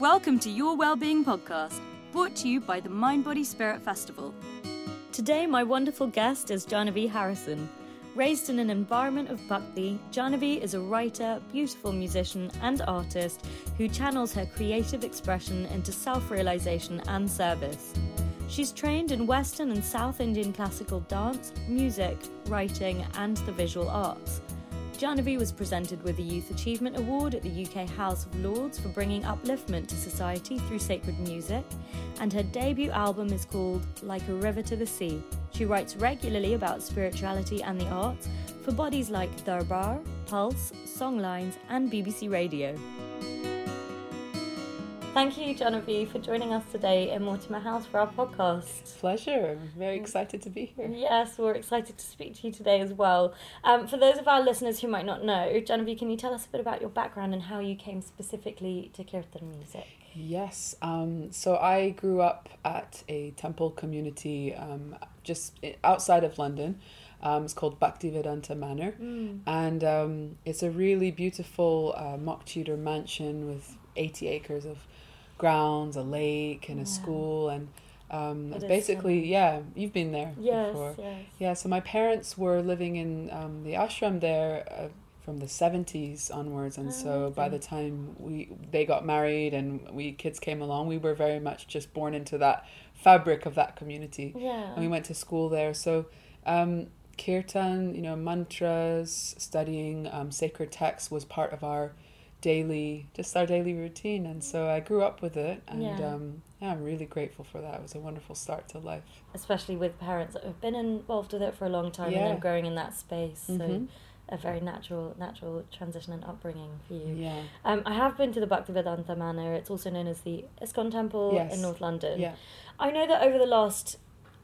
Welcome to Your Wellbeing Podcast, brought to you by the Mind Body Spirit Festival. Today, my wonderful guest is Jahnavi Harrison. Raised in an environment of bhakti, Jahnavi is a writer, beautiful musician, and artist who channels her creative expression into self realization and service. She's trained in Western and South Indian classical dance, music, writing, and the visual arts. Jahnavi was presented with the Youth Achievement Award at the UK House of Lords for bringing upliftment to society through sacred music, and her debut album is called Like a River to the Sea. She writes regularly about spirituality and the arts for bodies like Darbar, Pulse, Songlines, and BBC Radio. Thank you, Jahnavi, for joining us today in Mortimer House for our podcast. Pleasure. Very excited to be here. Yes, we're excited to speak to you today as well. Um, for those of our listeners who might not know, Jahnavi, can you tell us a bit about your background and how you came specifically to Kirtan music? Yes. Um, so I grew up at a temple community um, just outside of London. Um, it's called Bhaktivedanta Manor, Mm. and um, it's a really beautiful uh, mock Tudor mansion with 80 acres of grounds, a lake, and a Yeah. school, and um, It it's is basically yeah. You've been there Yes, before. yes. Yeah, so my parents were living in um, the ashram there uh, from the 70s onwards and so by the time we they got married and we kids came along we were very much just born into that fabric of that community Yeah. and we went to school there so um, kirtan you know mantras studying um, sacred texts was part of our daily just our daily routine and so I grew up with it and Yeah. um, yeah I'm really grateful for that it was a wonderful start to life Especially with parents that have been involved with it for a long time and Yeah. then growing in that space. So Mhm. a very natural natural transition and upbringing for you. yeah Um, I have been to the Bhaktivedanta Manor. It's also known as the ISKCON Temple Yes. in North London. yeah I know that over the last,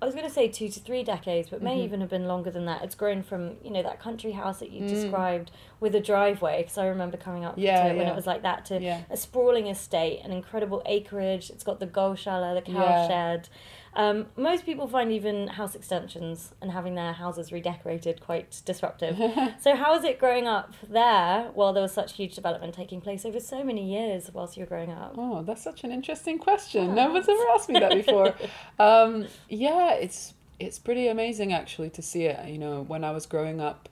I was going to say two to three decades, but may Mhm. even have been longer than that. It's grown from you know that country house that you Mm. described with a driveway, because I remember coming up Yeah, to it when yeah. it was like that, to yeah a sprawling estate, an incredible acreage. It's got the goshala, the cow shed. Um, most people find even house extensions and having their houses redecorated quite disruptive. so how was it growing up there while there was such huge development taking place over so many years whilst you were growing up? Oh, that's such an interesting question. Yeah. No one's ever asked me that before. um, yeah, it's it's pretty amazing actually to see it. You know, when I was growing up,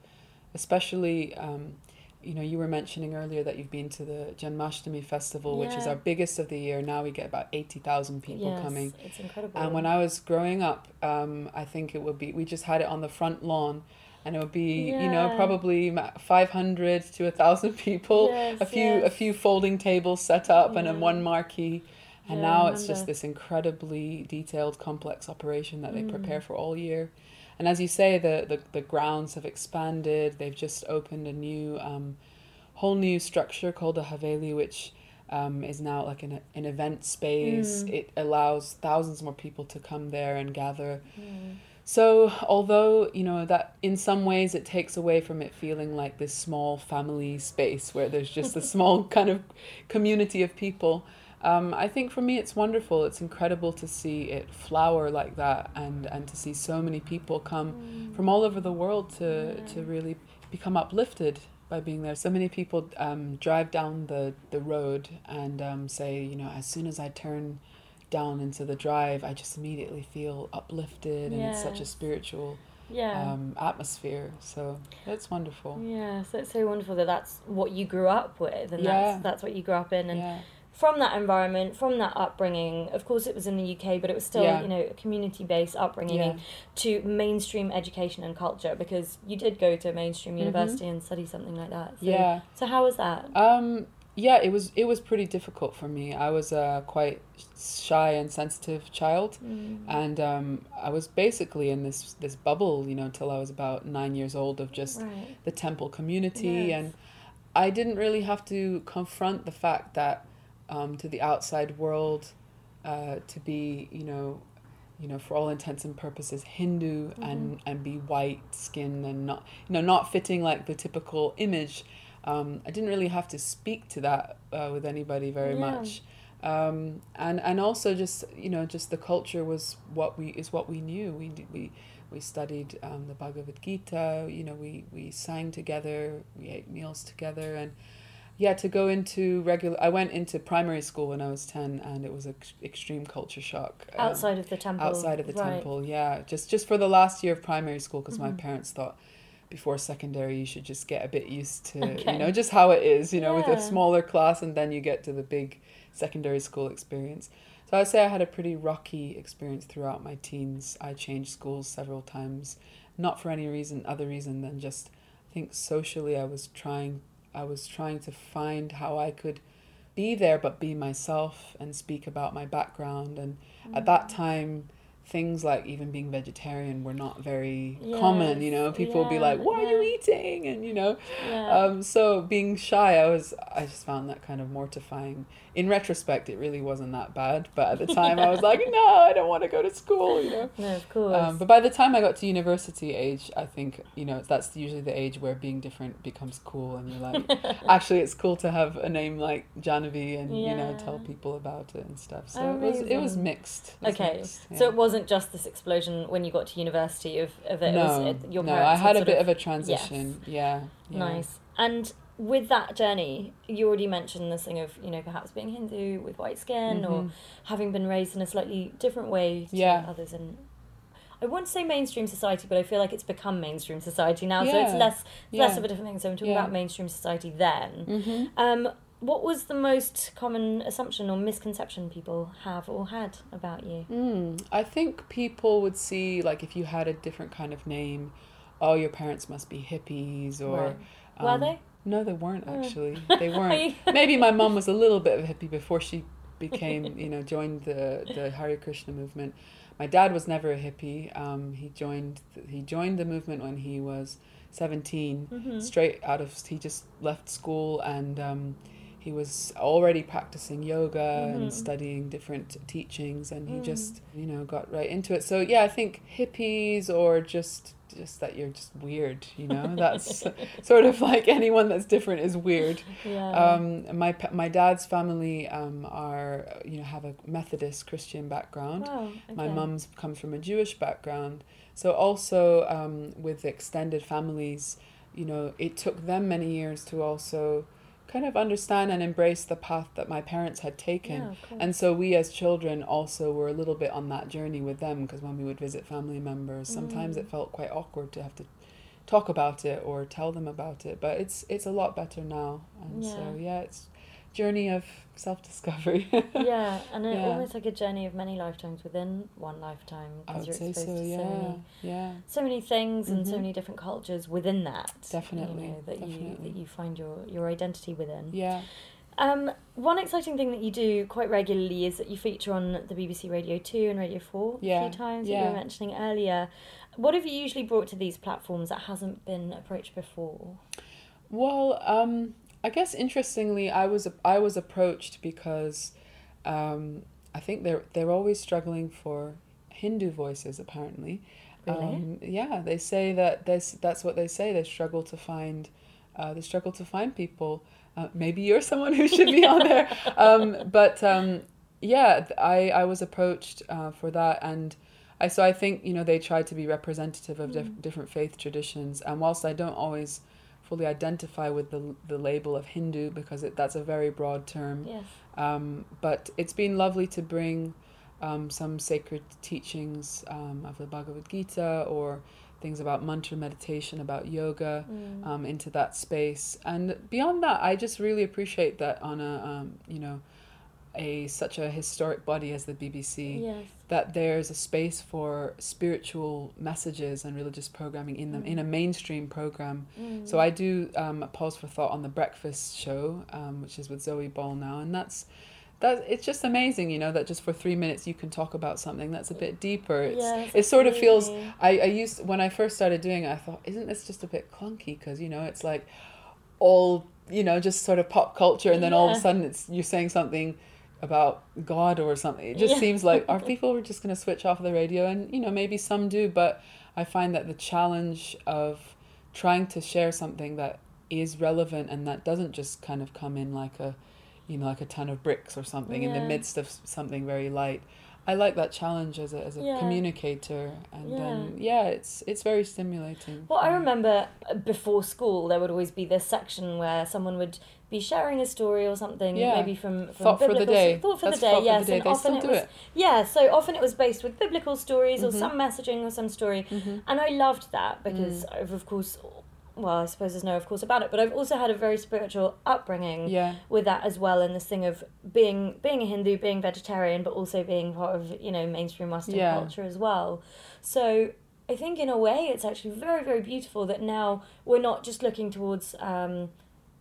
especially, um, you know, you were mentioning earlier that you've been to the Janmashtami festival, which is our biggest of the year. Now we get about eighty thousand people yes, coming. It's incredible. And when I was growing up, um, I think it would be we just had it on the front lawn. And it would be, you know, probably five hundred to a thousand people Yes, a few a few folding tables set up and Yeah. then one marquee and Yeah, now it's just this incredibly detailed complex operation that they Mm. prepare for all year and as you say the, the, the grounds have expanded they've just opened a new um, whole new structure called a haveli which um, is now like an, an event space Mm. it allows thousands more people to come there and gather Mm. so, although, you know, that in some ways it takes away from it feeling like this small family space where there's just a small kind of community of people, um, I think for me it's wonderful. It's incredible to see it flower like that and, and to see so many people come from all over the world to, Yeah. to really become uplifted by being there. So many people um, drive down the, the road and um, say, you know, as soon as I turn down into the drive, I just immediately feel uplifted and it's such a spiritual Yeah. um, atmosphere. So that's wonderful. yeah, so it's so wonderful that that's what you grew up with, and Yeah. that's that's what you grew up in, and Yeah. From that environment, from that upbringing. Of course, it was in the UK, but it was still Yeah. you know a community based upbringing Yeah. to mainstream education and culture because you did go to a mainstream Mhm. university and study something like that. So, Yeah. So how was that? Um, yeah, it was it was pretty difficult for me. I was a quite shy and sensitive child, Mm. and um, I was basically in this this bubble, you know, till I was about nine years old of just right. the temple community Yes. and I didn't really have to confront the fact that um, to the outside world uh, to be you know you know for all intents and purposes Hindu and and be white skinned and not you know not fitting like the typical image. Um, I didn't really have to speak to that uh, with anybody very Yeah. much. Um, and and also just you know just the culture was what we is what we knew. We we we studied um, the Bhagavad Gita you know we we sang together we ate meals together and yeah, to go into regular. I went into primary school when I was ten, and it was an extreme culture shock. um, outside of the temple. Outside of the right. temple, yeah, just just for the last year of primary school, because mm-hmm. my parents thought before secondary you should just get a bit used to okay. you know just how it is you know yeah. with a smaller class and then you get to the big secondary school experience so i'd say i had a pretty rocky experience throughout my teens i changed schools several times not for any reason other reason than just i think socially i was trying I was trying to find how I could be there but be myself and speak about my background and mm-hmm. at that mm. time things like even being vegetarian were not very yes. common you know people yeah. would be like what yeah. are you eating and you know yeah. um, so being shy i was i just found that kind of mortifying in retrospect it really wasn't that bad but at the time i was like no i don't want to go to school you know no, of course um, but by the time i got to university age i think you know that's usually the age where being different becomes cool and you're like actually it's cool to have a name like Jahnavi and you know tell people about it and stuff so Amazing. it was it was mixed it was okay mixed, so it wasn't wasn't just this explosion when you got to university of, of it. No, it was, it, your no, I had a bit of, of, a transition. Yes. Yeah, yeah. Nice. And with that journey, you already mentioned this thing of, you know, perhaps being Hindu with white skin mm-hmm. or having been raised in a slightly different way to yeah. others in I won't say mainstream society, but I feel like it's become mainstream society now. Yeah. So it's less yeah. less of a different thing. So I'm talking yeah. about mainstream society then. Mm-hmm. Um, what was the most common assumption or misconception people have or had about you? Mm, I think people would see, like, if you had a different kind of name, oh, your parents must be hippies, or. Right. Um, Were they? No, they weren't oh. actually. They weren't. Maybe my mom was a little bit of a hippie before she became, you know, joined the, the Hare Krishna movement. My dad was never a hippie. Um, he joined he joined the movement when he was 17, mm-hmm. straight out of he just left school and um, he was already practicing yoga mm-hmm. and studying different teachings and he mm. just you know got right into it so yeah i think hippies or just just that you're just weird you know that's sort of like anyone that's different is weird yeah. um my my dad's family um are you know have a methodist christian background wow, okay. my mum's comes from a jewish background so also um with extended families you know it took them many years to also kind of understand and embrace the path that my parents had taken. Yeah, and so we as children also were a little bit on that journey with them because when we would visit family members, sometimes mm. it felt quite awkward to have to talk about it or tell them about it. But it's it's a lot better now. And yeah. so yeah, it's journey of self discovery. yeah, and it, yeah. almost like a journey of many lifetimes within one lifetime because you're exposed so, to yeah. so many, yeah. so many things mm-hmm. and so mm-hmm. many different cultures within that. Definitely, you know, that definitely. you that you find your your identity within. Yeah. Um, one exciting thing that you do quite regularly is that you feature on the BBC Radio Two and Radio Four yeah. a few times yeah. that you were mentioning earlier. What have you usually brought to these platforms that hasn't been approached before? Well, um, I guess interestingly, I was I was approached because um, I think they're they're always struggling for Hindu voices. Apparently, really? Um, yeah, they say that this that's what they say. They struggle to find uh, they struggle to find people. Uh, maybe you're someone who should be on there, um, but um, yeah, I I was approached uh, for that and. I, so I think you know they try to be representative of mm. different faith traditions, and whilst I don't always fully identify with the, the label of Hindu because it, that's a very broad term. Yes. Um, but it's been lovely to bring um, some sacred teachings um, of the Bhagavad Gita or things about mantra meditation, about yoga mm. um, into that space. And beyond that, I just really appreciate that on a, um, you know, a such a historic body as the BBC yes. that there's a space for spiritual messages and religious programming in them mm. in a mainstream program. Mm. So I do um, a pause for thought on the breakfast show, um, which is with Zoe Ball now, and that's that it's just amazing, you know, that just for three minutes you can talk about something that's a bit deeper. It's yes, it sort of feels. I I used when I first started doing it, I thought, isn't this just a bit clunky? Because you know, it's like all you know, just sort of pop culture, and then yeah. all of a sudden it's you're saying something about God or something. It just yeah. seems like are people just going to switch off the radio? And you know, maybe some do, but I find that the challenge of trying to share something that is relevant and that doesn't just kind of come in like a, you know, like a ton of bricks or something yeah. in the midst of something very light. I like that challenge as a, as a yeah. communicator and yeah. Um, yeah it's it's very stimulating. Well I remember before school there would always be this section where someone would be sharing a story or something, Yeah. maybe from, from Thought for the biblical- day. Thought for That's the day, yes. the day. And They often it do was it. yeah, so often it was based with biblical stories or Mhm. some messaging or some story. Mm-hmm. And I loved that because I've of course well, I suppose there's no of course about it, but I've also had a very spiritual upbringing Yeah. with that as well and this thing of being being a Hindu, being vegetarian, but also being part of, you know, mainstream Western Yeah. culture as well. So I think in a way it's actually very, very beautiful that now we're not just looking towards um,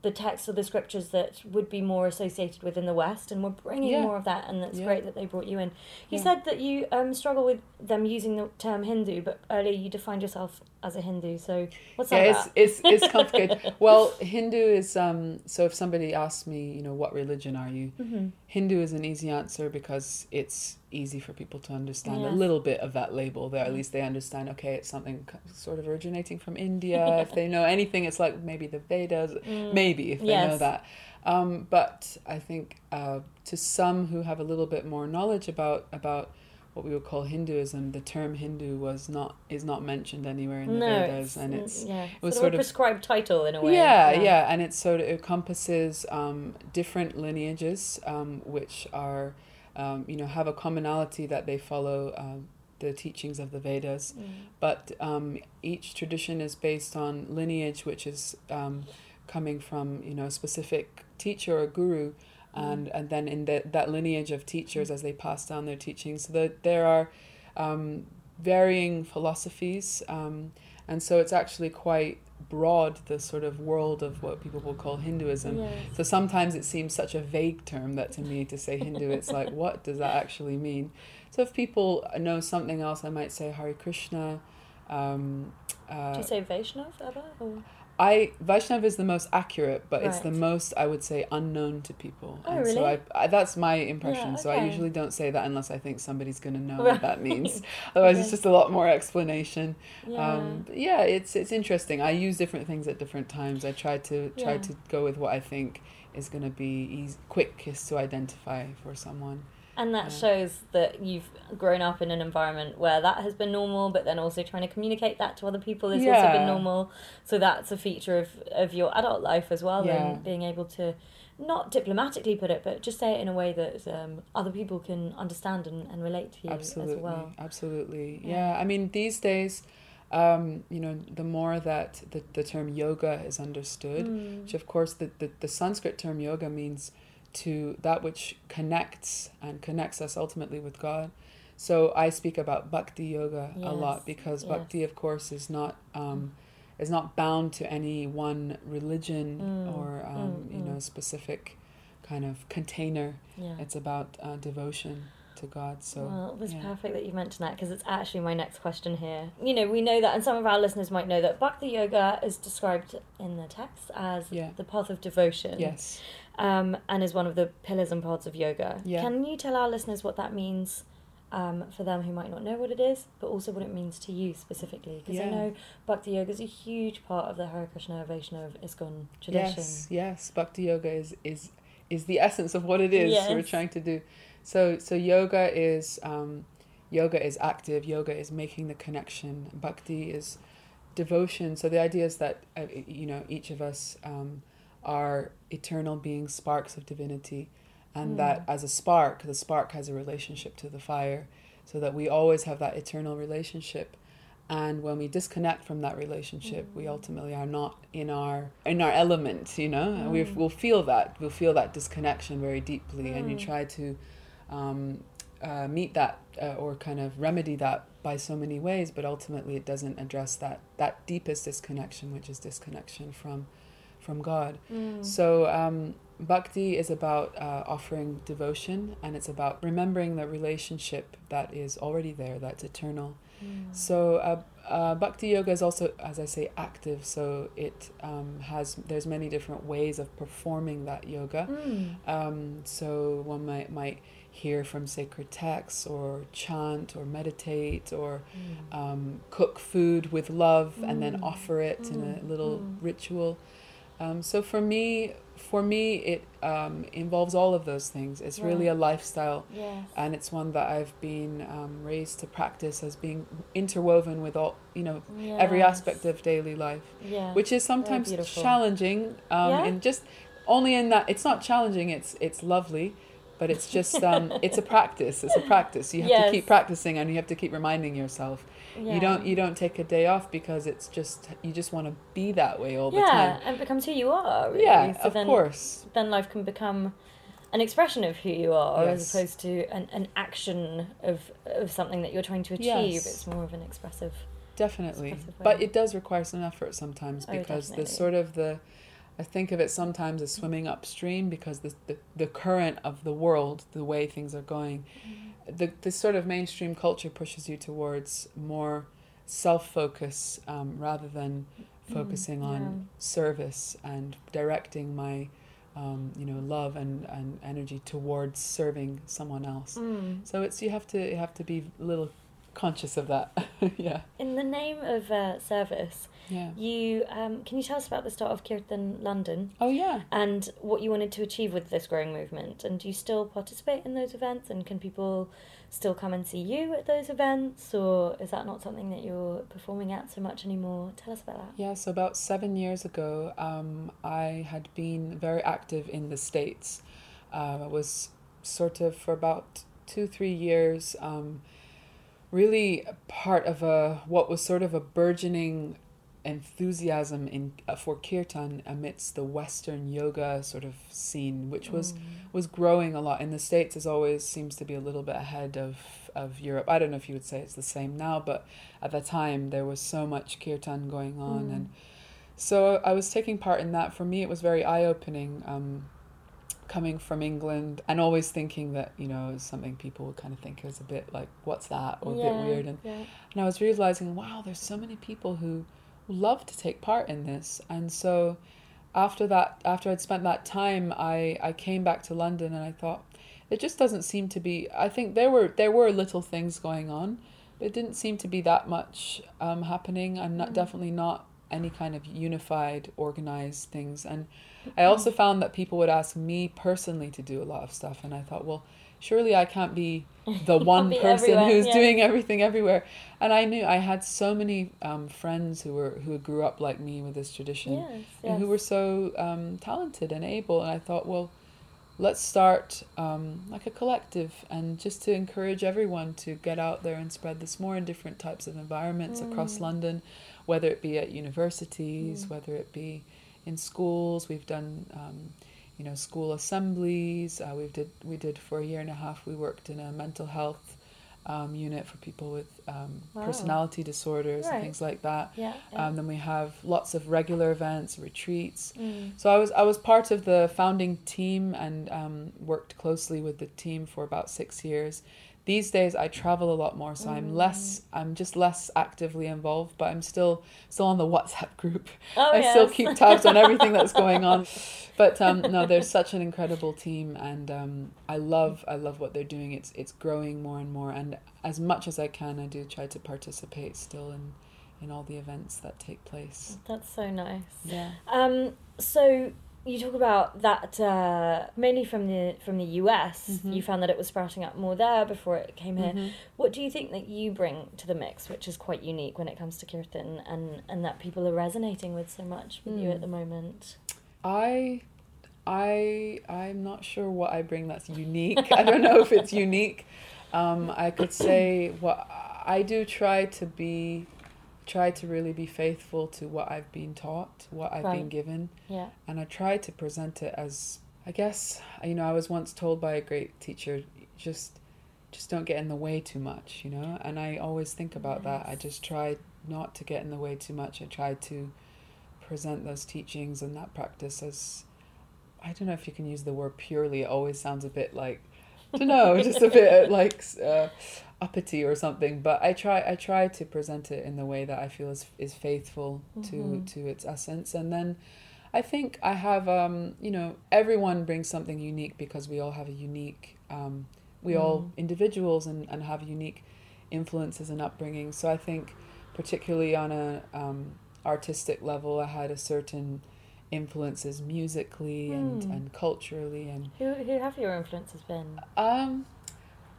the texts or the scriptures that would be more associated with in the West, and we're bringing Yeah. more of that, and that's Yeah. great that they brought you in. You Yeah. said that you um, struggle with them using the term Hindu, but earlier you defined yourself as a Hindu. So what's that Yeah, about? it's, it's it's complicated. well, Hindu is um. So if somebody asks me, you know, what religion are you? hmm Hindu is an easy answer because it's easy for people to understand a little bit of that label. There, at least they understand. Okay, it's something sort of originating from India. If they know anything, it's like maybe the Vedas. Mm. Maybe if they know that. Um, but I think uh, to some who have a little bit more knowledge about about what we would call Hinduism, the term Hindu was not is not mentioned anywhere in the no, Vedas, it's, and it's yeah, it was sort, sort of of- a prescribed title in a way. yeah, yeah, and it sort of encompasses um, different lineages, um, which are, um, you know, have a commonality that they follow um, the teachings of the Vedas, Mm. but um, each tradition is based on lineage, which is um, coming from you know a specific teacher or guru, and and then in the, that lineage of teachers as they pass down their teachings, so that there are um, varying philosophies, um, and so it's actually quite broad the sort of world of what people will call Hinduism. Yes. So sometimes it seems such a vague term that to me to say Hindu, it's like, what does that actually mean? So if people know something else, I might say Hare Krishna. Um, uh, Do you say Vaishnav ever? Or? I Vaishnav is the most accurate, but it's the most I would say unknown to people. Oh, and So? I, I that's my impression. Yeah, So I usually don't say that unless I think somebody's going to know Right. what that means. Otherwise, it's just a lot more explanation. Yeah. Um, but yeah, it's it's interesting. I use different things at different times. I try to try Yeah. to go with what I think is going to be easy, quickest to identify for someone. And that Yeah. shows that you've grown up in an environment where that has been normal, but then also trying to communicate that to other people has also been normal. So that's a feature of, of your adult life as well, Yeah. and being able to not diplomatically put it, but just say it in a way that um, other people can understand and, and relate to you absolutely, as well. absolutely. Yeah. Yeah. I mean, these days, um, you know, the more that the, the term yoga is understood, Mm. which of course the, the, the Sanskrit term yoga means to that which connects and connects us ultimately with God. So I speak about bhakti yoga a lot because yes. bhakti, of course, is not um, is not bound to any one religion Mm, or um, mm, you know mm. specific kind of container. Yeah. It's about uh, devotion to God. So well, it was yeah. perfect that you mentioned that because it's actually my next question here. You know, we know that, and some of our listeners might know that Bhakti Yoga is described in the text as Yeah. the path of devotion. yes, um, and is one of the pillars and pods of yoga. Yeah. Can you tell our listeners what that means um, for them who might not know what it is, but also what it means to you specifically? Because I know Bhakti Yoga is a huge part of the Hare Krishna Vaishnava ISKCON tradition. yes, yes. Bhakti yoga is is is the essence of what it is we're trying to do. So so yoga is um, yoga is active. Yoga is making the connection. Bhakti is devotion. So the idea is that uh, you know each of us um, are eternal beings, sparks of divinity, and Mm. that as a spark, the spark has a relationship to the fire, so that we always have that eternal relationship. And when we disconnect from that relationship, we Mm. ultimately are not in our in our element. You know, and we Mm. we'll feel that we'll feel that disconnection very deeply, and you Mm. try to um, uh, meet that uh, or kind of remedy that by so many ways, but ultimately it doesn't address that that deepest disconnection, which is disconnection from from God. Mm. So um, bhakti is about uh, offering devotion, and it's about remembering the relationship that is already there, that's eternal. Mm. So uh, uh, bhakti yoga is also, as I say, active. So it um, has there's many different ways of performing that yoga. Mm. Um, so one might might hear from sacred texts, or chant, or meditate, or Mm. um, cook food with love, and then Mm. offer it in a Mm. little Mm. ritual. Um, so for me, for me, it um, involves all of those things. It's really a lifestyle, Yes. and it's one that I've been um, raised to practice as being interwoven with all you know every aspect of daily life yeah. which is sometimes challenging um, Yeah? and just only in that it's not challenging. It's it's lovely, but it's just um, it's a practice. It's a practice. You have Yes. to keep practicing, and you have to keep reminding yourself. Yeah. You don't you don't take a day off because it's just you just want to be that way all the time. yeah, and becomes who you are. Really. Yeah, So of then, course. Then life can become an expression of who you are as opposed to an, an action of, of something that you're trying to achieve. Yes. It's more of an expressive. Definitely. expressive But it does require some effort sometimes Oh, because the sort of the I think of it sometimes as swimming upstream because the, the, the current of the world, the way things are going, Mm-hmm. the, the sort of mainstream culture pushes you towards more self focus um, rather than focusing on Mm, yeah. service and directing my um, you know love and, and energy towards serving someone else. Mm. So it's you have to you have to be a little conscious of that. yeah. In the name of uh, service, Yeah. you um, can you tell us about the start of Kirtan London Oh yeah. and what you wanted to achieve with this growing movement? And do you still participate in those events? And can people still come and see you at those events, or is that not something that you're performing at so much anymore? Tell us about that. Yeah, so about seven years ago, um, I had been very active in the States. Uh, I was sort of for about two, three years, um, really part of a what was sort of a burgeoning enthusiasm in uh, for kirtan amidst the Western yoga sort of scene, which was was growing a lot in the states. As always, seems to be a little bit ahead of of Europe. I don't know if you would say it's the same now, but at the time there was so much kirtan going on, Mm. and so I was taking part in that. For me, it was very eye opening. Um, coming from England and always thinking that you know something people would kind of think is a bit like what's that or a bit weird and yeah. and I was realizing, wow, there's so many people who love to take part in this. And so after that, after I'd spent that time, I, I came back to London and I thought, it just doesn't seem to be, I think there were, there were little things going on, but it didn't seem to be that much um, happening and not, Mm. definitely not any kind of unified, organized things. And I also found that people would ask me personally to do a lot of stuff. And I thought, well, surely I can't be the one be person everywhere, who's yeah. doing everything everywhere and i knew i had so many um, friends who were who grew up like me with this tradition Yes, and who were so um, talented and able and i thought well let's start um, like a collective and just to encourage everyone to get out there and spread this more in different types of environments across Mm. london whether it be at universities Mm. whether it be in schools we've done um, you know school assemblies uh, we did we did for a year and a half we worked in a mental health um, unit for people with um, Wow. personality disorders Right. and things like that Yeah. yeah. um, then we have lots of regular events retreats Mm. so I was I was part of the founding team and um, worked closely with the team for about six years. These days I travel a lot more, so I'm less I'm just less actively involved, but I'm still still on the WhatsApp group. Oh, I still keep tabs on everything that's going on. But um, no, there's such an incredible team, and um, I love I love what they're doing. It's it's growing more and more, and as much as I can, I do try to participate still in in all the events that take place. That's so nice. Yeah. Um, so you talk about that uh, mainly from the from the US. Mhm. You found that it was sprouting up more there before it came here. Mhm. What do you think that you bring to the mix, which is quite unique when it comes to kirtan, and and that people are resonating with so much with you Mm. at the moment? I I I'm not sure what I bring that's unique. I don't know if it's unique. Um, I could say what I do try to be try to really be faithful to what I've been taught, what I've been given, Yeah. and I try to present it as I guess you know I was once told by a great teacher just just don't get in the way too much, you know? And I always think about that. I just try not to get in the way too much. I try to present those teachings and that practice as I don't know if you can use the word purely. It always sounds a bit like don't know, just a bit like uh, uppity or something. But I try I try to present it in the way that I feel is is faithful to Mhm. to its essence, and then. I think I have, um, you know, everyone brings something unique because we all have a unique, um, we all Mm. individuals and, and have unique influences and upbringing. So I think, particularly on a um, artistic level, I had a certain influences musically and, Mm. and culturally and Who who have your influences been? um,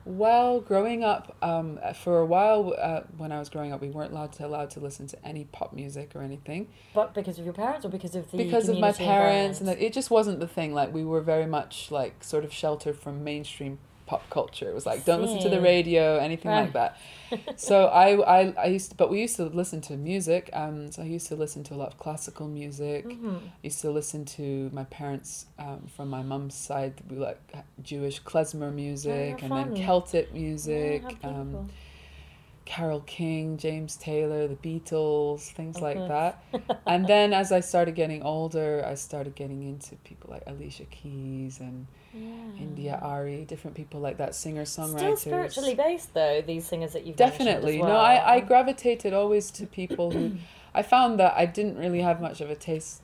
Well, growing up, um, for a while uh, when I was growing up, we weren't allowed to allowed to listen to any pop music or anything. But because of your parents, or because of the because of my parents, and it just wasn't the thing. Like we were very much like sort of sheltered from mainstream pop culture. It was like don't listen to the radio, anything like that. so I, I I used to, but we used to listen to music. Um, so I used to listen to a lot of classical music. Mhm. used to listen to my parents um, from my mum's side we like Jewish klezmer music and then. Celtic music Yeah, um. Carole King James Taylor the Beatles things like mm-hmm. that and then as I started getting older I started getting into people like Alicia Keys and yeah. India Arie different people like that singer songwriters Still spiritually based though, these singers that you've Definitely. as No. I, I gravitated always to people who I found that I didn't really have much of a taste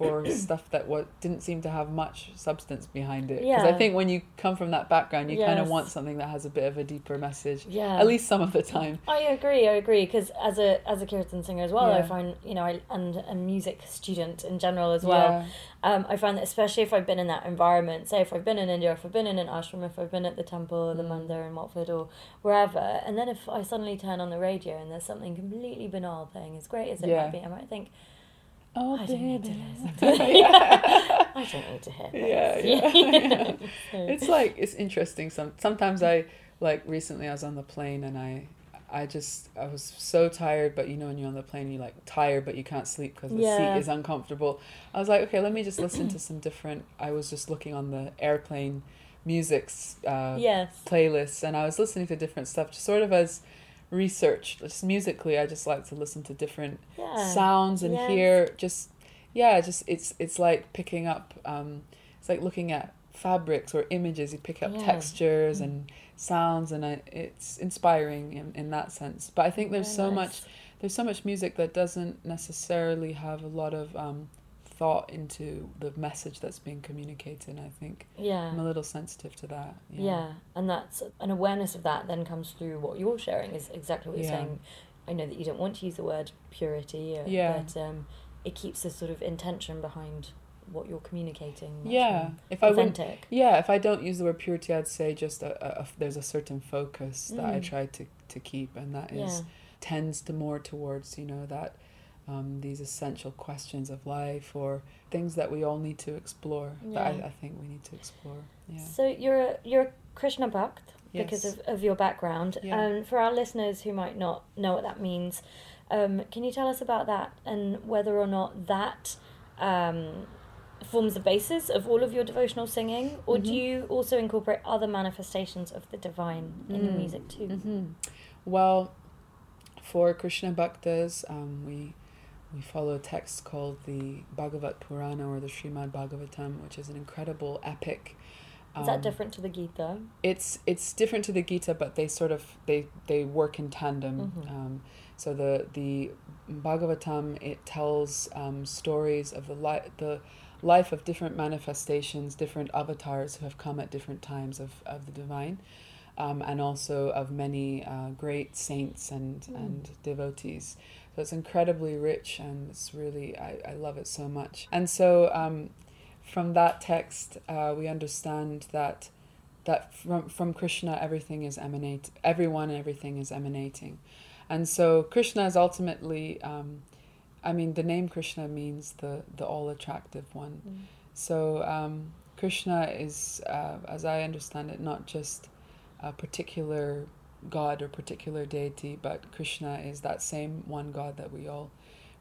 for stuff that what didn't seem to have much substance behind it. Because I think when you come from that background, you kind of want something that has a bit of a deeper message. yeah. At least some of the time. I agree. I agree because as a as a Kirtan singer as well, I find you know, I, and a music student in general as well. Um, I find that especially if I've been in that environment, say if I've been in India, if I've been in an ashram, if I've been at the temple or the Mm. mandir in Watford or wherever, and then if I suddenly turn on the radio and there's something completely banal playing, as great as it Yeah. might be, I might think, Oh, I don't need to listen yeah. I don't need to hear this. Yeah, yeah. It's like it's interesting. Some sometimes I like recently I was on the plane and I I just I was so tired. But you know when you're on the plane you're like tired but you can't sleep because the seat is uncomfortable. I was like okay let me just listen to some different. I was just looking on the airplane music's uh, yes. playlists and I was listening to different stuff just sort of as research just musically I just like to listen to different Yeah. sounds and Yes. hear just yeah just it's it's like picking up um it's like looking at fabrics or images you pick up Yeah. textures Mm. and sounds and I, it's inspiring in, in that sense but i think there's Very so nice. much there's so much music that doesn't necessarily have a lot of um thought into the message that's being communicated i think Yeah. i'm a little sensitive to that Yeah. and that's an awareness of that then comes through what you're sharing is exactly what you're Yeah. saying. I know that you don't want to use the word purity, uh, Yeah. but um, it keeps the sort of intention behind what you're communicating. yeah if i wouldn't. Yeah, if I don't use the word purity, I'd say just a, a, a- there's a certain focus that I Mm. try to, to keep, and that is Yeah. tends to more towards you know that um, these essential questions of life or things that we all need to explore. That I, Yeah. I think we need to explore. Yeah. So you're a, you're a Krishna Bhakt because of, of your background. Yeah. And for our listeners who might not know what that means, um, can you tell us about that and whether or not that um, forms the basis of all of your devotional singing, or do Mhm. you also incorporate other manifestations of the divine in your Mm. music too? hmm Well, for Krishna Bhaktas, um, we we follow a text called the Bhagavat Purana or the Srimad Bhagavatam, which is an incredible epic. Is that um, different to the Gita? it's it's different to the Gita, but they sort of they they work in tandem. Mhm. Um, so the the Bhagavatam it tells um, stories of the li- the life of different manifestations, different avatars who have come at different times of, of the divine, um, and also of many uh, great saints and Mm. and devotees. So it's incredibly rich, and it's really I, I love it so much. And so um, from that text, uh, we understand that that from from Krishna everything is emanate everyone and everything is emanating, and so Krishna is ultimately. Um, I mean, the name Krishna means the the all attractive one. Mm. So um, Krishna is, uh, as I understand it, not just a particular god or particular deity, but Krishna is that same one God that we all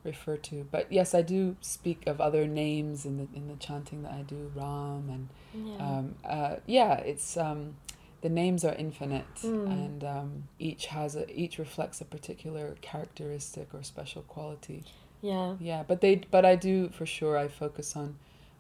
refer to. But yes, I do speak of other names in the in the chanting that I do, Ram and Yeah. um, uh, yeah, it's um, the names are infinite, Mm. and um, each has a each reflects a particular characteristic or special quality. yeah. Yeah, but they but I do for sure I focus on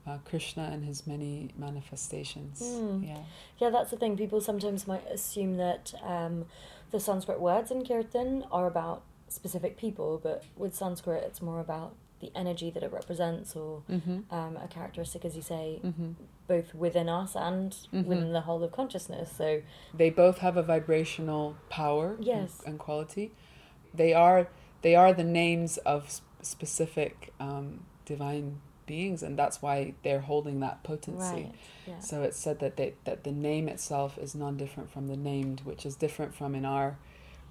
uh, Krishna and his many manifestations. Mm. Yeah. Yeah, that's the thing. People sometimes might assume that um, the Sanskrit words in Kirtan are about specific people, but with Sanskrit, it's more about the energy that it represents or Mm-hmm. um, a characteristic, as you say, Mm-hmm. both within us and Mhm. within the whole of consciousness. So, They both have a vibrational power and- Yes. and, quality. They are they are the names of s- specific um, divine beings, and that's why they're holding that potency. Right. Yeah. So it's said that they, that the name itself is non different from the named, which is different from in our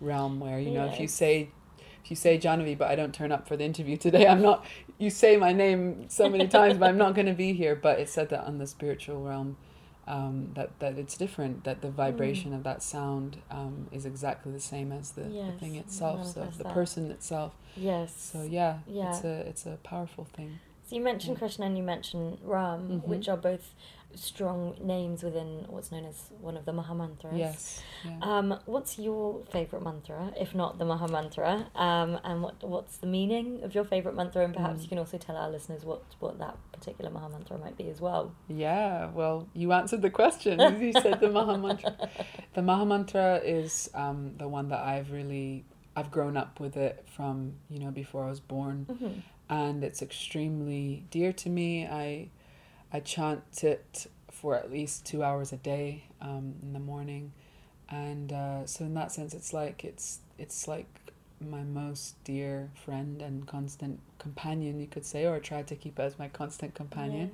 realm where you know if you say if you say Jahnavi, but I don't turn up for the interview today, I'm not. You say my name so many times, but I'm not going to be here. But it's said that on the spiritual realm, um, that that it's different. That the vibration of that sound um, is exactly the same as the, the thing itself. So the that. person itself. Yes. So yeah, Yeah. it's a it's a powerful thing. So you mentioned Yeah. Krishna and you mentioned Ram, Mhm. which are both strong names within what's known as one of the Mahamantras. Yes. Yeah. Um, what's your favorite mantra, if not the Mahamantra? Um, and what what's the meaning of your favorite mantra? And perhaps Mm. you can also tell our listeners what what that particular Mahamantra might be as well. Yeah, well, you answered the question. You said the Mahamantra. The Mahamantra is um, the one that I've really I've grown up with it from you know before I was born, Mhm. And it's extremely dear to me. I I chant it for at least two hours a day um, in the morning, and uh, so in that sense, it's like it's it's like my most dear friend and constant companion, you could say, or I try to keep it as my constant companion.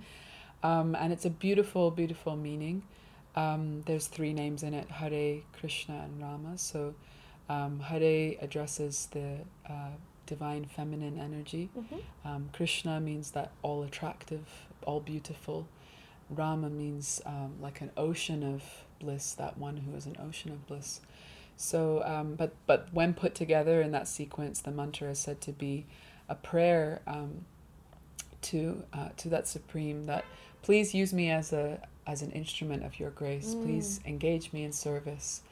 Um, and it's a beautiful, beautiful meaning. Um, there's three names in it Hare, Krishna, and Rama. So um, Hare addresses the uh, divine feminine energy. Mhm. Um, Krishna means that all attractive, all beautiful. Rama means um, like an ocean of bliss, that one who is an ocean of bliss. So, um, but but when put together in that sequence, the mantra is said to be a prayer um, to uh, to that supreme that please use me as a as an instrument of your grace. Please engage me in service.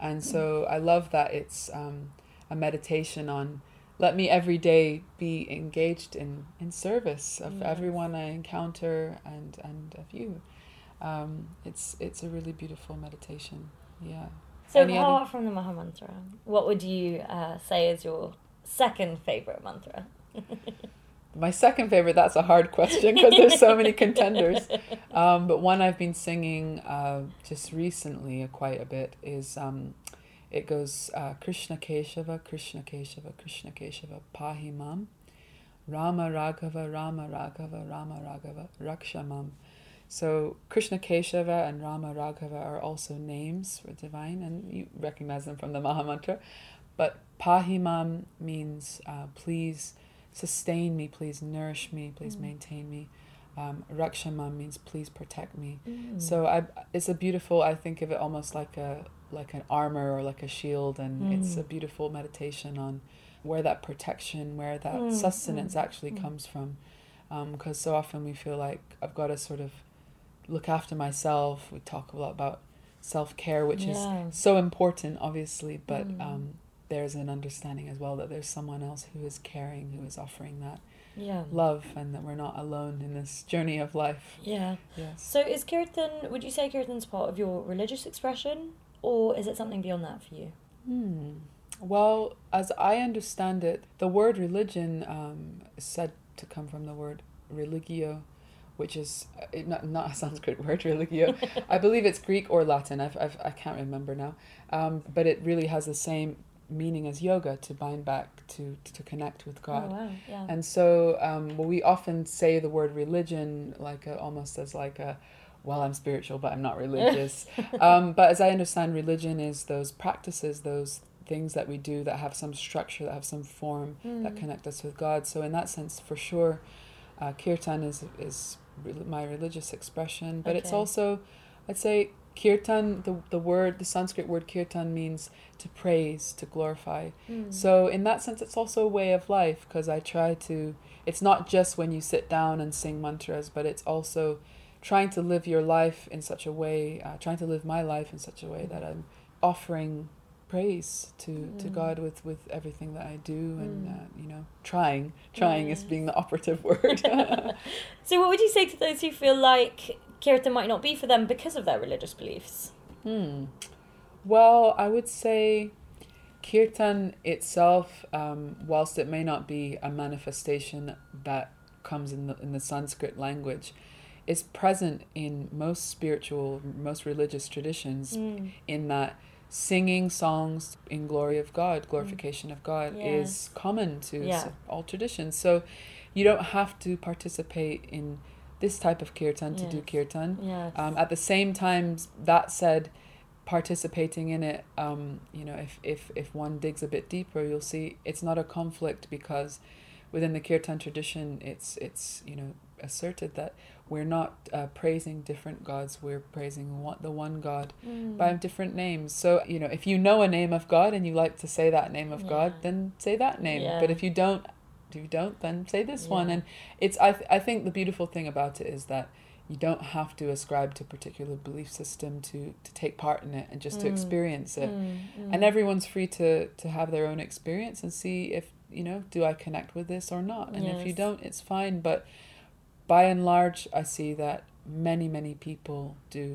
And so I love that it's um, a meditation on let me every day be engaged in, in service of Yes. everyone I encounter and, and of you. Um, it's it's a really beautiful meditation. Yeah. So Any other- apart from the Mahamantra, what would you uh, say is your second favorite mantra? My second favorite, that's a hard question because there's so many contenders. Um, but one I've been singing uh, just recently quite a bit is um, it goes uh, Krishna Keshava, Krishna Keshava, Krishna Keshava, Pahimam, Rama Raghava, Rama Raghava, Rama Raghava, Rakshamam. So Krishna Keshava and Rama Raghava are also names for divine, and you recognize them from the Mahamantra. But Pahimam means uh, please sustain me, please nourish me, please Mm. maintain me. Um, Rakshamam means please protect me. Mm. So I, it's a beautiful. I think of it almost like a like an armor or like a shield, and it's Mm. a beautiful meditation on where that protection, where that Mm, sustenance mm, actually mm. comes from. Because so often we feel like I've got to sort of look after myself. We talk a lot about self care, which Yeah. is so important, obviously, but Mm. um, there's an understanding as well that there's someone else who is caring, who is offering that yeah. love, and that we're not alone in this journey of life. Yeah. Yes. So is kirtan? Would you say kirtan's part of your religious expression, or is it something beyond that for you? Hmm. Well, as I understand it, the word religion um, is said to come from the word religio, which is uh, not, not a Sanskrit word, religio. I believe it's Greek or Latin. I've, I've, I can't remember now. Um, but it really has the same meaning as yoga to bind back, to, to connect with God. Oh wow. Yeah. And so um, well, we often say the word religion like a, almost as like a, well, I'm spiritual, but I'm not religious. um, but as I understand, religion is those practices, those things that we do that have some structure, that have some form, that Mm. connect us with God. So in that sense, for sure, uh, kirtan is is my religious expression. But it's also, I'd say, kirtan. The the word, the Sanskrit word kirtan means to praise, to glorify. Mm. So in that sense, it's also a way of life because I try to. It's not just when you sit down and sing mantras, but it's also trying to live your life in such a way, uh, trying to live my life in such a way that I'm offering praise to, to Mm. God with, with everything that I do and, Mm. uh, you know, trying. Trying is being the operative word. So what would you say to those who feel like kirtan might not be for them because of their religious beliefs? Hmm. Well, I would say kirtan itself, um, whilst it may not be a manifestation that comes in the in the Sanskrit language, is present in most spiritual, most religious traditions. Mm. In that singing songs in glory of God, glorification of God, Yes. is common to Yeah. all traditions. So. you don't have to participate in this type of kirtan to do kirtan. Yes. Um, at the same time, that said, participating in it, um, you know, if, if, if one digs a bit deeper, you'll see it's not a conflict because within the kirtan tradition, it's, it's you know, asserted that we're not uh, praising different gods, we're praising one, the one God Mm. by different names. So, you know, if you know a name of God and you like to say that name of God, then say that name. Yeah. But if you don't, if you don't, then say this one. And it's I th- I think the beautiful thing about it is that you don't have to ascribe to a particular belief system to to take part in it and just to Mm. experience it. Mm, mm. And everyone's free to to have their own experience and see if you know do I connect with this or not. And if you don't, it's fine. But by and large, I see that many many people do,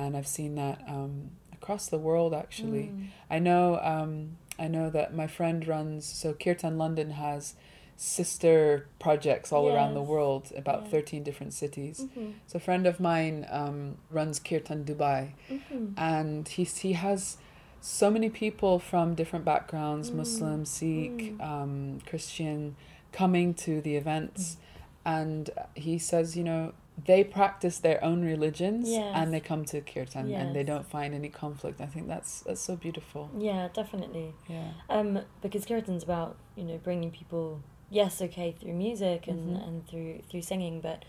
and I've seen that um, across the world actually. Mm. I know um, I know that my friend runs so Kirtan London has sister projects all around the world about Yeah. 13 different cities. Mhm. So a friend of mine um, runs Kirtan Dubai Mhm. and he he has so many people from different backgrounds, Mm. Muslim, Sikh, Mm. um, Christian coming to the events and he says, you know, they practice their own religions Yes. and they come to kirtan and they don't find any conflict. I think that's that's so beautiful. Yeah, definitely. Yeah. Um, because Kirtan's about you know bringing people, yes, okay, through music and, Mhm. and through through singing, but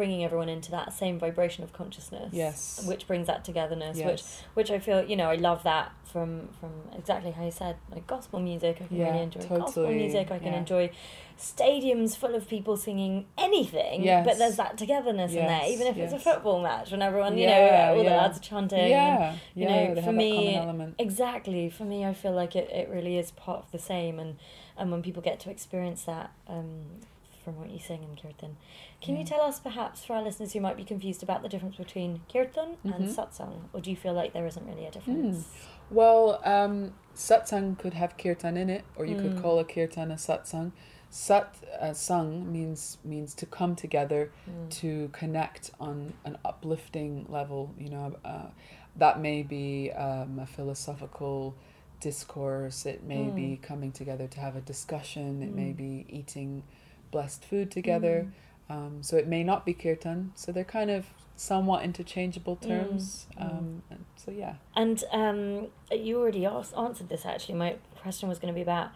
bringing everyone into that same vibration of consciousness. Yes. Which brings that togetherness. Which Yes. which I feel you know I love that from from exactly how you said like gospel music. I can Yeah, really enjoy gospel music. I can yeah. enjoy stadiums full of people singing anything. Yes. But there's that togetherness in there, even if it's a football match when everyone you Yeah, know all the lads are chanting. and- Yeah, you know, for me- that common element. Exactly. For me, I feel like it, it really is part of the same, and, and when people get to experience that um, from what you sing in kirtan, can you tell us perhaps for our listeners who might be confused about the difference between kirtan and Mhm. satsang, or do you feel like there isn't really a difference? Well, um, satsang could have kirtan in it, or you could Mm. call a kirtan a satsang. Sat uh, sang means means to come together, Mm. to connect on an uplifting level. You know, uh, that may be um, a philosophical discourse. It may Mm. be coming together to have a discussion. It may Mm. be eating blessed food together. Um, so it may not be kirtan. So they're kind of somewhat interchangeable terms. mm. Um, so yeah. And um, you already asked, answered this actually. My question was going to be about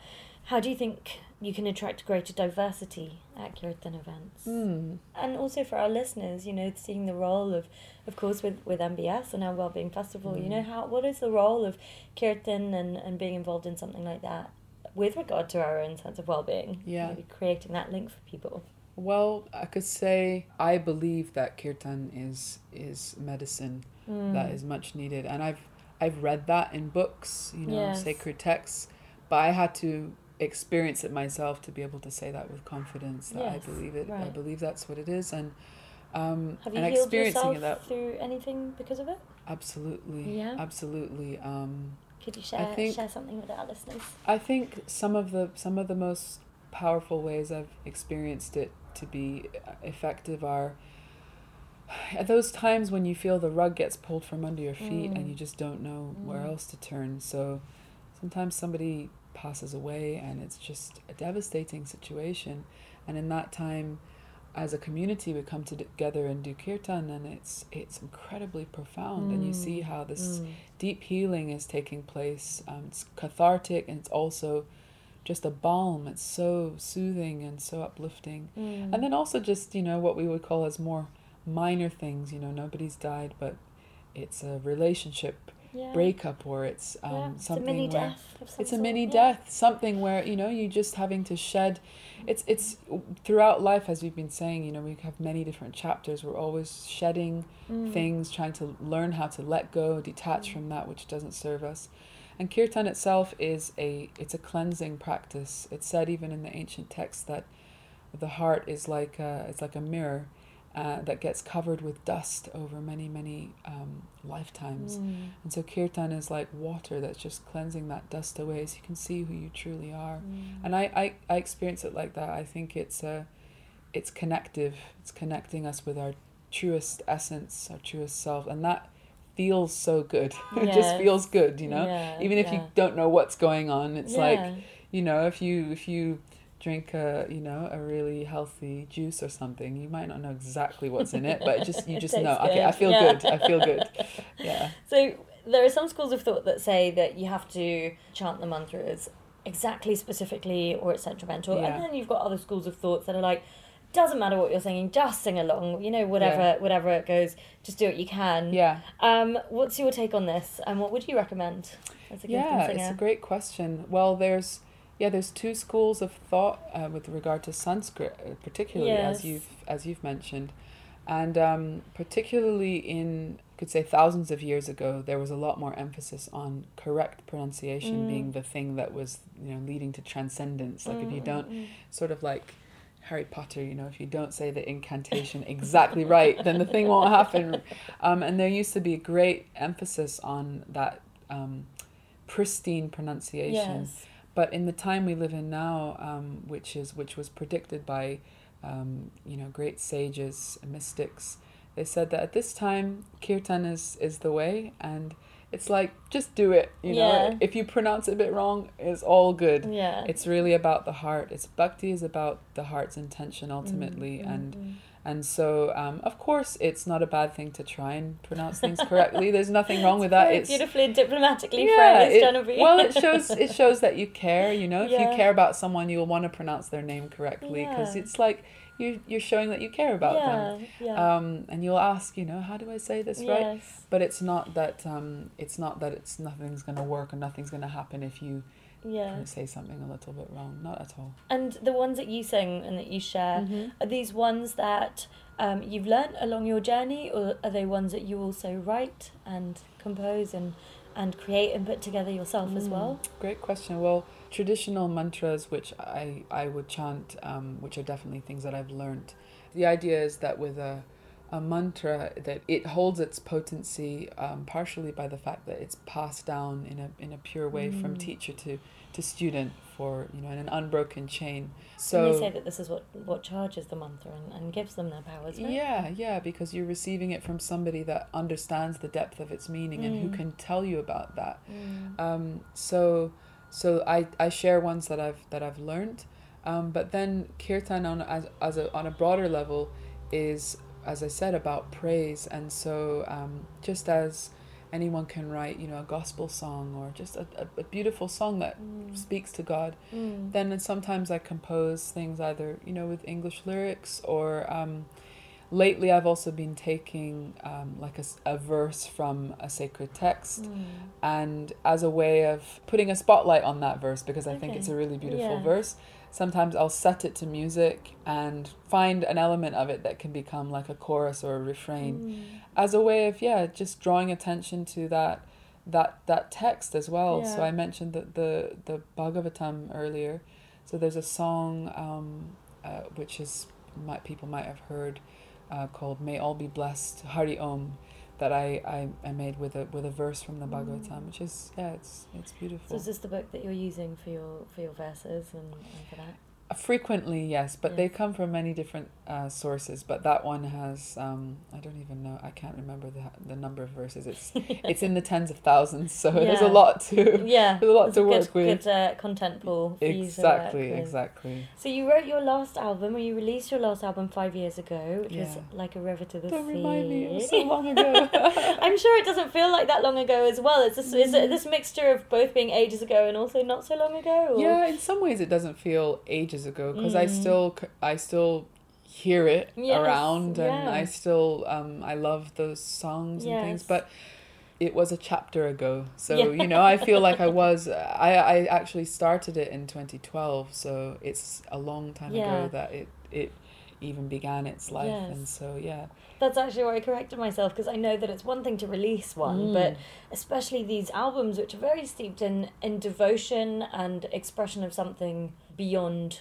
how do you think you can attract greater diversity at kirtan events? Mm. and also for our listeners, you know, seeing the role of, of course, with, with MBS and our Wellbeing Festival, you know, Mm. how what is the role of Kirtan and, and being involved in something like that with regard to our own sense of well-being? Yeah. Maybe creating that link for people. Well, I could say I believe that kirtan is is medicine that Mm. is much needed, and I've I've read that in books, you know, Yes. sacred texts, but I had to experience it myself to be able to say that with confidence that I believe it. I believe that's what it is, and um, Have you and healed experiencing yourself it that through anything because of it? absolutely, Yeah. absolutely. Um, Could you share think- share something with our listeners? I think some of the some of the most powerful ways I've experienced it to be effective are at those times when you feel the rug gets pulled from under your feet Mm. and you just don't know where Mm. else to turn. So sometimes somebody passes away and it's just a devastating situation. And in that time, as a community, we come together and do kirtan, and it's it's incredibly profound. And you Mm. see how this Mm. deep healing is taking place. Um, it's cathartic and it's also just a balm. It's so soothing and so uplifting. Mm. And then also just, you know, what we would call as more minor things. You know, nobody's died, but it's a relationship yeah. breakup or it's um, yeah. It's a something mini where death. It's a mini yeah. death something where you know you're just having to shed it's it's throughout life as we've been saying you know we have many different chapters we're always shedding Mm. things trying to learn how to let go detach Mm. from that which doesn't serve us and kirtan itself is a it's a cleansing practice it's said even in the ancient texts that the heart is like a, it's like a mirror uh, that gets covered with dust over many many um, lifetimes Mm. and so kirtan is like water that's just cleansing that dust away so you can see who you truly are. Mm. And I, I, I experience it like that. I think it's uh, it's connective. It's connecting us with our truest essence, our truest self. And that feels so good. it just feels good, you know? Yeah, Even if yeah. you don't know what's going on, it's like, you know, if you if you drink a you know a really healthy juice or something you might not know exactly what's in it but just you just know okay i feel Yeah. good i feel good yeah So there are some schools of thought that say that you have to chant the mantras exactly specifically or it's sentimental. Yeah. And then you've got other schools of thoughts that are like, doesn't matter what you're singing, just sing along. You know, whatever whatever it goes, just do what you can. yeah Um, what's your take on this, and what would you recommend as a yeah it's a great question well there's yeah there's two schools of thought uh, with regard to sanskrit uh, particularly Yes. as you've as you've mentioned and um, particularly in could say thousands of years ago there was a lot more emphasis on correct pronunciation Mm. being the thing that was you know leading to transcendence like if you Mm, don't mm, sort of like Harry Potter, you know, if you don't say the incantation exactly right, then the thing won't happen. Um, and there used to be a great emphasis on that um, pristine mm. pronunciation. Yes. But in the time we live in now, um, which is which was predicted by, um, you know, great sages, and mystics, they said that at this time kirtan is is the way, and it's like just do it. You know, Yeah. if you pronounce it a bit wrong, it's all good. Yeah. It's really about the heart. It's bhakti is about the heart's intention ultimately, Mm, mm, and mm. And so um, of course it's not a bad thing to try and pronounce things correctly. There's nothing wrong with that. It's beautifully diplomatically yeah, phrased, Jahnavi. well, it shows it shows that you care. You know, if you care about someone, you'll want to pronounce their name correctly because Yeah. it's like you you're showing that you care about them. yeah, yeah. Um, and you'll ask, you know, how do I say this right? But it's not that um, it's not that it's nothing's gonna work and nothing's gonna happen if you Yeah. say something a little bit wrong. Not at all. And the ones that you sing and that you share, Mhm. are these ones that um, you've learnt along your journey, or are they ones that you also write and compose and, and create and put together yourself as Mm, well? Great question. Well, traditional mantras, which I, I would chant, um, which are definitely things that I've learnt. The idea is that with a, a mantra, that it holds its potency um, partially by the fact that it's passed down in a, in a pure way from Mm. teacher to, to student for, you know, in an unbroken chain. So, and they say that this is what, what charges the mantra and, and gives them their powers, right? Yeah, yeah, because you're receiving it from somebody that understands the depth of its meaning and who Mm. can tell you about that. Mm. Um, so, so I, I share ones that I've that I've learned, um, but then kirtan on as, as a, on a broader level is as I said about praise, and so um, just as anyone can write, you know, a gospel song or just a, a, a beautiful song that Mm. speaks to God, Mm. then sometimes I compose things either you know with English lyrics or um, lately I've also been taking um, like a verse from a sacred text Mm. and as a way of putting a spotlight on that verse because I think it's a really beautiful Yeah. verse. Sometimes I'll set it to music and find an element of it that can become like a chorus or a refrain Mm. as a way of yeah just drawing attention to that that that text as well. So I mentioned the the the Bhagavatam earlier. So there's a song um, uh, which is might people might have heard uh, called "May All Be Blessed," Hari Om, that I, I, I made with a with a verse from the Bhagavatam, Mm. which is yeah, it's it's beautiful. So is this the book that you're using for your for your verses and, and for that? Uh, Frequently, yes, but they come from many different uh, sources. But that one has um, I don't even know I can't remember the the number of verses. It's it's in the tens of thousands, so there's a lot to Yeah, There's a lot it's to good, work with. Good uh, content pool. For you to work exactly exactly. So you wrote your last album, or you released your last album five years ago, which was Yeah. like a river to the Don't sea. remind me, it was so long ago. I'm sure it doesn't feel like that long ago as well. It's this, is Mm. it this mixture of both being ages ago and also not so long ago. Or? Yeah, in some ways it doesn't feel ages ago because I Mm. still I still hear it Yes, around and yeah. I still um I love those songs and things but it was a chapter ago so Yeah. you know I feel like I was I I actually started it in 2012 so it's a long time Yeah. ago that it it even began its life Yes. and so yeah That's actually why I corrected myself because I know that it's one thing to release one, Mm. but especially these albums, which are very steeped in, in devotion and expression of something beyond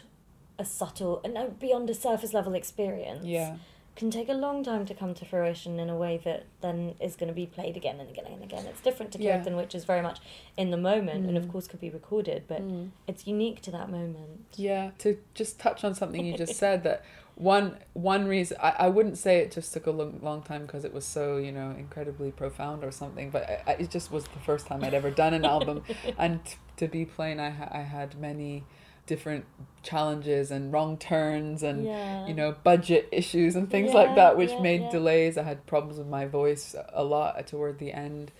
a subtle, and no, beyond a surface level experience, yeah can take a long time to come to fruition in a way that then is going to be played again and again and again. It's different to Yeah. Kirtan, which is very much in the moment and of Mm. course could be recorded, but Mm. it's unique to that moment. Yeah, to just touch on something you just said that one one reason I, I wouldn't say it just took a long, long time because it was so you know incredibly profound or something, but I, I, it just was the first time I'd ever done an album, and t- to be plain, I ha- I had many different challenges and wrong turns and yeah. you know budget issues and things Yeah, like that which yeah, made delays. I had problems with my voice a lot toward the end.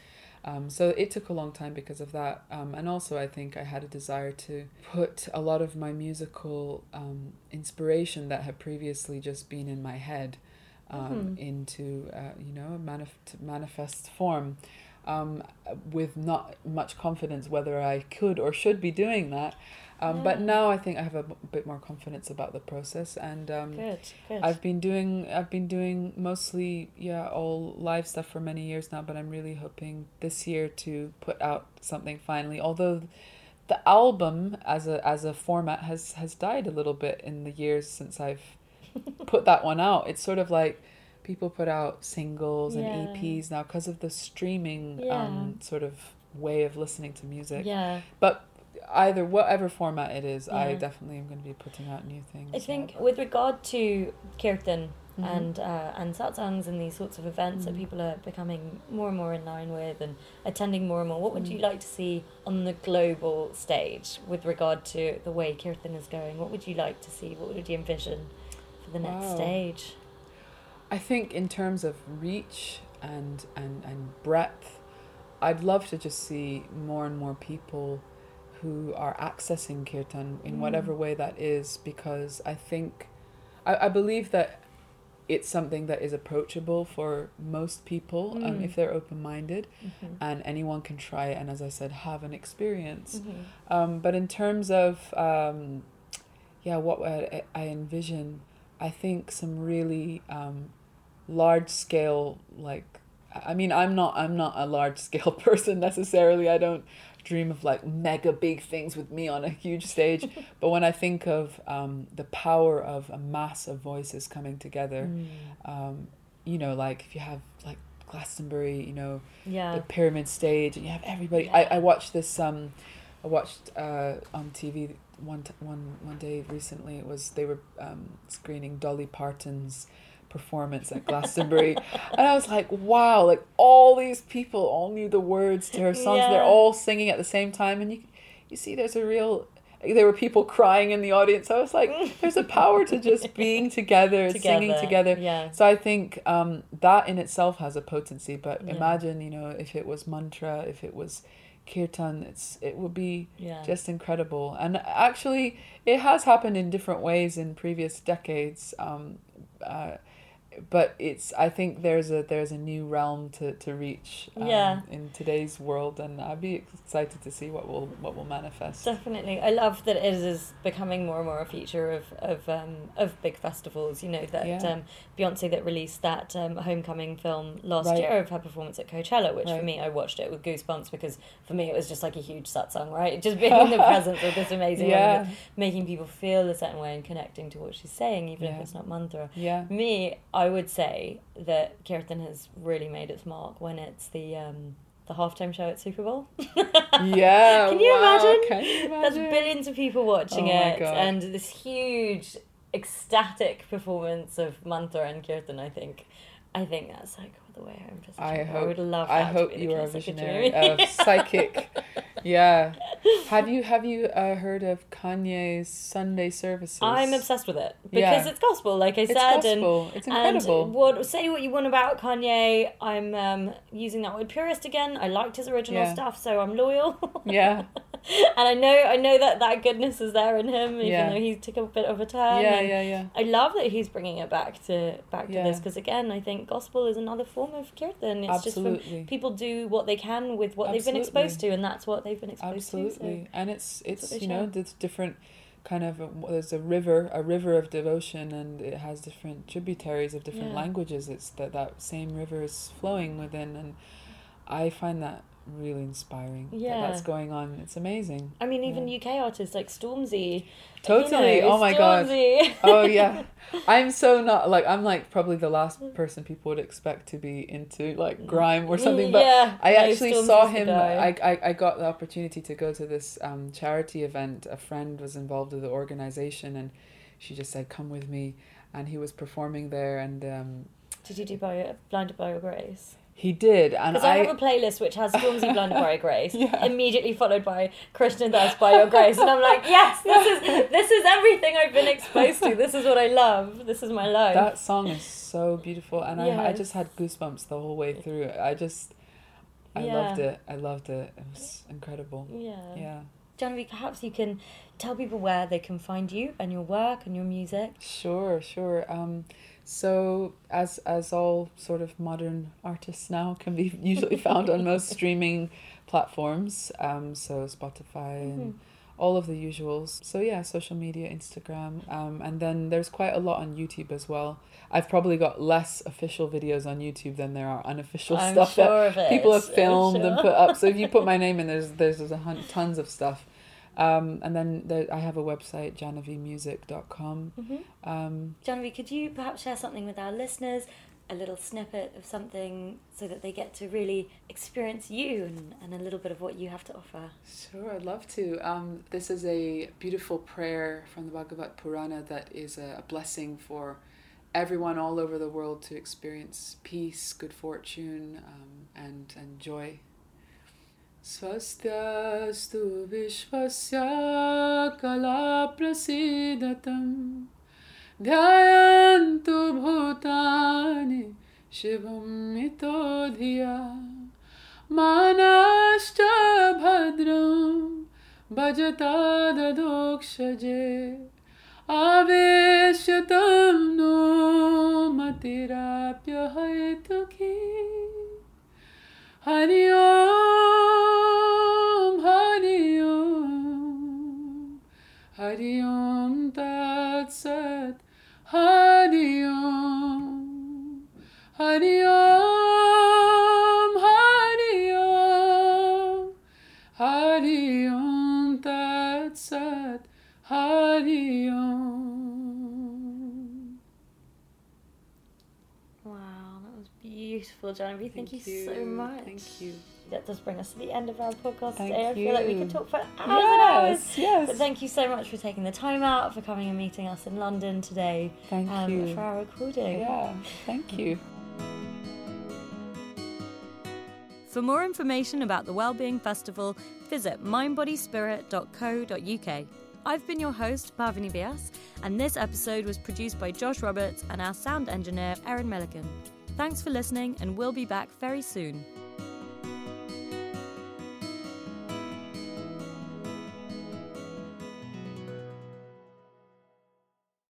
Um, so it took a long time because of that. Um, and also i think i had a desire to put a lot of my musical um, inspiration that had previously just been in my head um, Mhm. into uh, you know manif- manifest form um, with not much confidence whether i could or should be doing that um, but now I think I have a b- bit more confidence about the process, and um, Good, good. I've been doing I've been doing mostly yeah all live stuff for many years now. But I'm really hoping this year to put out something finally. Although the album as a as a format has has died a little bit in the years since I've put that one out. It's sort of like people put out singles Yeah. and EPs now because of the streaming Yeah. um, sort of way of listening to music yeah. but either whatever format it is i definitely am going to be putting out new things I yeah. think with regard to Kirtan Mhm. and uh, and satsangs and these sorts of events that Mhm. people are becoming more and more in line with and attending more and more, what would you Mm. like to see on the global stage with regard to the way Kirtan is going? What would you like to see? What would you envision for the next Wow. stage? I think in terms of reach and and and breadth i'd love to just see more and more people who are accessing kirtan in Mm. whatever way that is because i think i, I believe that it's something that is approachable for most people um, Mm. if they're open-minded Mm-hmm. and anyone can try it and as i said have an experience Mm-hmm. Um, but in terms of um, yeah, what I, I envision, I think some really um, large scale like I mean I'm not I'm not a large scale person necessarily. I don't dream of like mega big things with me on a huge stage. but when I think of um, the power of a mass of voices coming together, Mm. um, you know, like if you have like Glastonbury, you know, Yeah. the pyramid stage and you have everybody Yeah. I, I watched this um I watched uh on TV one t- one one day recently it was they were um screening Dolly Parton's performance at Glastonbury and I was like wow like all these people all knew the words to her songs Yeah. they're all singing at the same time and you you see there's a real there were people crying in the audience I was like there's a power to just being together, singing together Yeah. so I think um, that in itself has a potency. But Yeah. imagine, you know, if it was mantra, if it was kirtan, it's it would be Yeah. just incredible. And actually, it has happened in different ways in previous decades. Um, uh, but it's I think there's a there's a new realm to, to reach um, Yeah. in today's world, and I'd be excited to see what will what will manifest. Definitely, I love that it is becoming more and more a feature of of um, of big festivals. You know that Yeah. um, Beyonce that released that um, Homecoming film last Right. year of her performance at Coachella, which for me I watched it with goosebumps because for me it was just like a huge satsang, right? Just being in the presence of this amazing Yeah. woman, making people feel a certain way and connecting to what she's saying, even if it's not mantra. Yeah. Me, I would say that Kirtan has really made its mark when it's the um, the halftime show at Super Bowl. Yeah. Can you wow, imagine? Can you There's imagine? billions of people watching Oh it, and this huge, ecstatic performance of mantra and kirtan. I think, I think that's like the way home. Just I I hope- would love. I to hope you are a visionary, uh, psychic. Yeah. Have you have you uh, heard of Kanye's Sunday services? I'm obsessed with it because Yeah. it's gospel, like I It's said, gospel. It's and incredible. and what say what you want about Kanye. I'm um, using that word purist again. I liked his original Yeah. stuff, so I'm loyal. yeah. and I know I know that that goodness is there in him, even Yeah. though he took a bit of a turn. Yeah, yeah, yeah. I love that he's bringing it back to back to this because again, I think gospel is another form of kirtan. It's just Absolutely. when people do what they can with what they've been exposed to, and that's what they've been exposed Absolutely. And it's it's you know there's different kind of uh, there's a river a river of devotion and it has different tributaries of different Yeah. languages it's that that same river is flowing within and i find that really inspiring that Yeah. that's going on it's amazing. I mean, even UK artists like Stormzy. Totally. You know, Oh my God. Oh yeah i'm so not like i'm like probably the last person people would expect to be into like grime or something but yeah, I actually Stormzy's saw him. I, I, I got the opportunity to go to this um, charity event. A friend was involved with the organization, and she just said, "Come with me." And he was performing there, and um, Did you do by Blinded by Your Grace? He did, and I, I, have a playlist which has Stormzy Blundered by Grace, Yeah. immediately followed by Christian Thus by Your Grace, and I'm like, yes, this is this is everything I've been exposed to. This is what I love. This is my life. that song is so beautiful, and I, I just had goosebumps the whole way through. I just, I Yeah. loved it. I loved it. It was incredible. yeah. Yeah. Jahnavi, perhaps you can tell people where they can find you and your work and your music. Sure, sure. Um, so as as all sort of modern artists now can be usually found on most streaming platforms. Um, so Spotify and all of the usuals. So yeah, social media, Instagram, um, and then there's quite a lot on YouTube as well. I've probably got less official videos on YouTube than there are unofficial I'm stuff sure that people have filmed and put up. So if you put my name in, there's there's, there's a hun- tons of stuff. Um, and then there, I have a website, jahnavimusic.com. Mm-hmm. Um, Jahnavi, could you perhaps share something with our listeners, a little snippet of something so that they get to really experience you and, and a little bit of what you have to offer? Sure, I'd love to. Um, this is a beautiful prayer from the Bhagavad Purana that is a, a blessing for everyone all over the world to experience peace, good fortune, um, and, and joy. स्वस्त्यास्तु विश्वस्य कलाप्रसीदतं ध्यायन्तु भूतानि शिवं मितो धिया मानाश्च भद्रं भजतादोक्षजे आवेश्यतं नो मतिराप्यहैतुकी हरि ओम् Hari Om Tat Sat Hari Om Hari Om Hari Om Hari Om Tat Sat Hari Om Wow, that was beautiful, John. Thank, Thank you so much. Thank you. That does bring us to the end of our podcast Thank today. I feel like we could talk for hours and hours. Yes, yes. But thank you so much for taking the time out, for coming and meeting us in London today Thank um, you. for our recording. Yeah, thank you. For more information about the Wellbeing Festival, visit mindbodyspirit.co.uk. I've been your host, Bhavani Vyas, and this episode was produced by Josh Roberts and our sound engineer, Erin Milligan. Thanks for listening, and we'll be back very soon.